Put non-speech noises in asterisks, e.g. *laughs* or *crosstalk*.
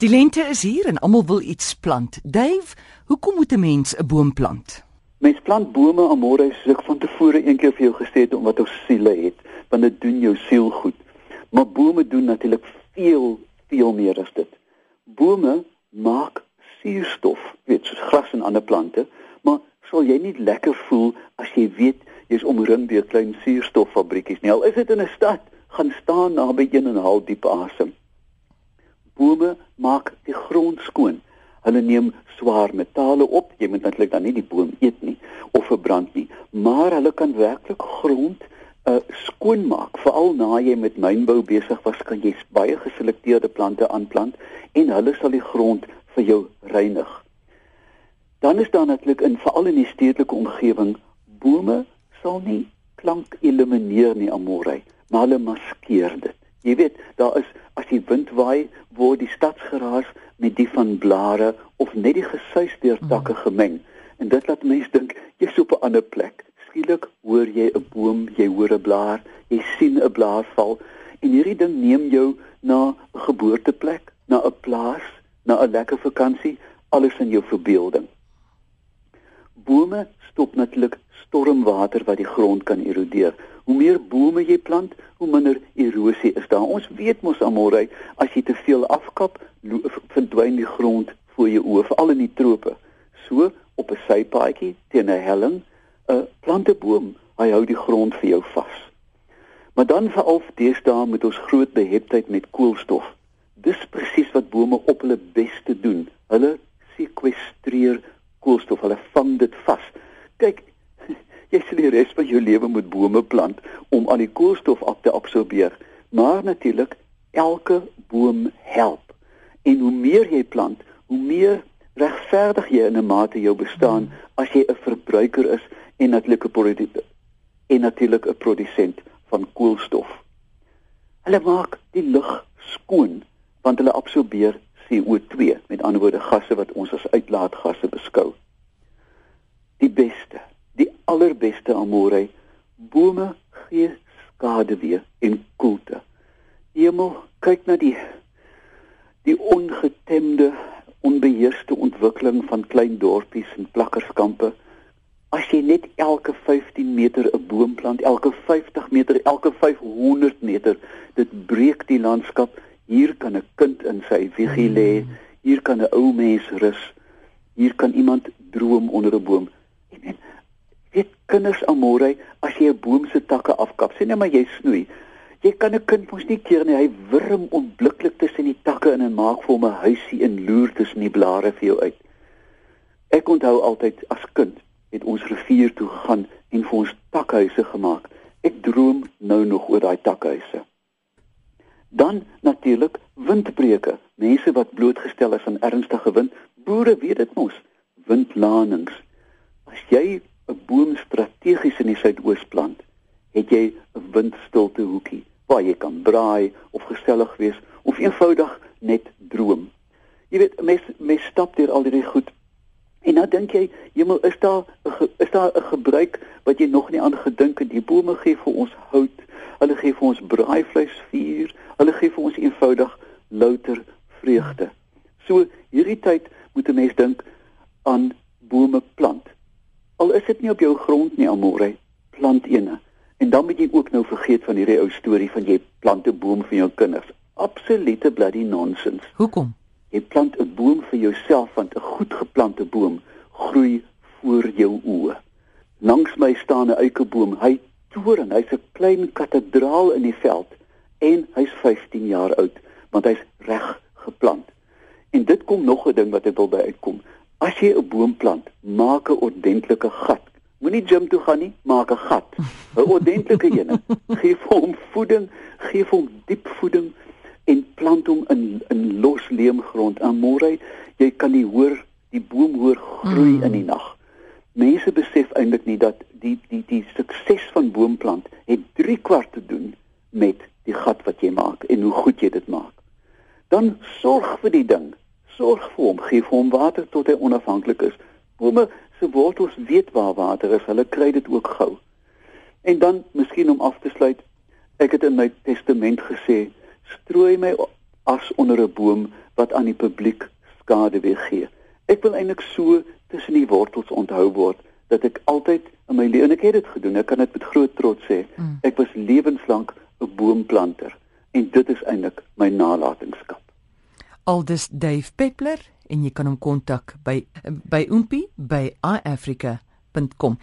Die lente is hier en almal wil iets plant. Dave, hoekom moet 'n mens 'n boom plant? Mens plant bome amore soos ek van tevore eendag vir jou gesê het omdat ons siele het, want dit doen jou siel goed. Maar bome doen natuurlik veel, veel meer as dit. Bome maak suurstof, weet soos gras en ander plante, maar sal jy nie lekker voel as jy weet jy's omring deur klein suurstoffabriekies nie. Al is dit in 'n stad, gaan staan naby een en half diep asem. Bome maak die grond skoon. Hulle neem swaar metale op. Jy moet natuurlik dan nie die boom eet nie of verbrand nie, maar hulle kan werklik grond uh skoon maak. Veral na jy met mynbou besig was, kan jy baie geselekteerde plante aanplant en hulle sal die grond vir jou reinig. Dan is daar natuurlik in veral in die stedelike omgewing bome sal nie klank elimineer nie amorei, maar hulle maskeer dit. Jy weet, daar is as die wind waai, word die stadsgeraas met die van blare of net die gesuis deur takke mhm. gemeng. En dit laat mense dink jy's op 'n ander plek. Skielik hoor jy 'n boom, jy hoor 'n blaar, jy sien 'n blaar val en hierdie ding neem jou na 'n geboorteplek, na 'n plaas, na 'n lekker vakansie, alles in jou verbeelding. Bome stop natuurlik stormwater wat die grond kan erodeer. Hoe meer bome jy plant, hoe minder erosie is daar. Ons weet mos almore as jy te veel afkap, verdwyn die grond voor jou oë, veral in die trope. So op 'n sypaadjie teen 'n helling, 'n planteboom, hy hou die grond vir jou vas. Maar dan veral deesdae met ons groot beheptheid met koolstof. Dis presies wat bome op hulle beste doen. Hulle sekwestreer koolstof, hulle vang dit vas. Kyk, *laughs* jy sal die res van jou lewe moet bome plant om al die koolstof af te absorbeer. Maar natuurlik, elke boom help. En hoe meer jy plant, hoe meer regverdig jy in 'n mate jou bestaan as jy 'n verbruiker is en natuurlik 'n produsent en natuurlik 'n produsent van koolstof. Hulle maak die lug skoon want hulle absorbeer CO2, met ander woorde gasse wat ons as uitlaatgasse beskou. Die beste die allerbeste amore bome gee skade weer en koelte hemel kyk na die die ongetemde onbeheerste ontwikkeling van klein dorpies en plakkerskampe as jy net elke 15 meter 'n boom plant elke 50 meter elke 500 meter dit breek die landskap hier kan 'n kind in sy wieggie lê hier kan 'n ou mens rus hier kan iemand droom onder 'n boom. En, en weet kinders amore as jy 'n boom se takke afkap sê net maar jy snoei. Jy kan 'n kind mos nie keer nie hy wurm onmiddellik tussen die takke in en maak vir hom 'n huisie en loer tussen die blare vir jou uit. Ek onthou altyd as kind het ons rivier toe gegaan en vir ons takhuise gemaak ek droom nou nog oor daai takhuise dan natuurlik windbreuke mense wat blootgestel is aan ernstige wind boere weet dit mos windlanings as jy 'n boom strategies in die suidoos plant, het jy 'n windstilte hoekie waar jy kan braai of gesellig wees of eenvoudig net droom. Jy weet, mens mens stap deur al hierdie goed en nou dink jy, hemel, is daar is daar 'n gebruik wat jy nog nie aan gedink het? Die bome gee vir ons hout, hulle gee vir ons braaivleis vuur, hulle gee vir ons eenvoudig louter vreugde. So hierdie tyd moet 'n mens dink aan bome plant. Al is dit nie op jou grond nie, Amore, plant eene. En dan moet jy ook nou vergeet van hierdie ou storie van jy plant 'n boom vir jou kinders. Absolute bloody nonsense. Hoekom? Jy plant 'n boom vir jouself want 'n goed geplante boom groei voor jou oë. Langs my staan 'n eikeboom. Hy toren, hy's 'n klein kathedraal in die veld en hy's 15 jaar oud want hy's reg geplant. En dit kom nog 'n ding wat ek wil by uitkom. As jy 'n boom plant, maak 'n ordentlike gat. Moenie gym toe gaan nie, maak 'n gat. *laughs* 'n Ordentlike een. Geef hom voeding, geef hom diep voeding en plant hom in in los leemgrond. En môre jy kan nie hoor die boom hoor groei mm. in die nag. Mense besef eintlik nie dat die die die sukses van boomplant het 3 kwart te doen met die gat wat jy maak en hoe goed jy dit maak. Dan sorg vir die ding sorg vir hom, gee vir hom water tot hy onafhanklik is. Bome se wortels weet waar water is, hulle kry dit ook gou. En dan miskien om af te sluit, ek het in my testament gesê, strooi my as onder 'n boom wat aan die publiek skade weer gee. Ek wil eintlik so tussen die wortels onthou word dat ek altyd in my lewe en ek het dit gedoen. Ek kan dit met groot trots sê. Mm. Ek was lewenslank 'n boomplanter en dit is eintlik my nalatenskap. Aldus Dave Peppler en jy kan hom kontak by by oompie by iafrica.com.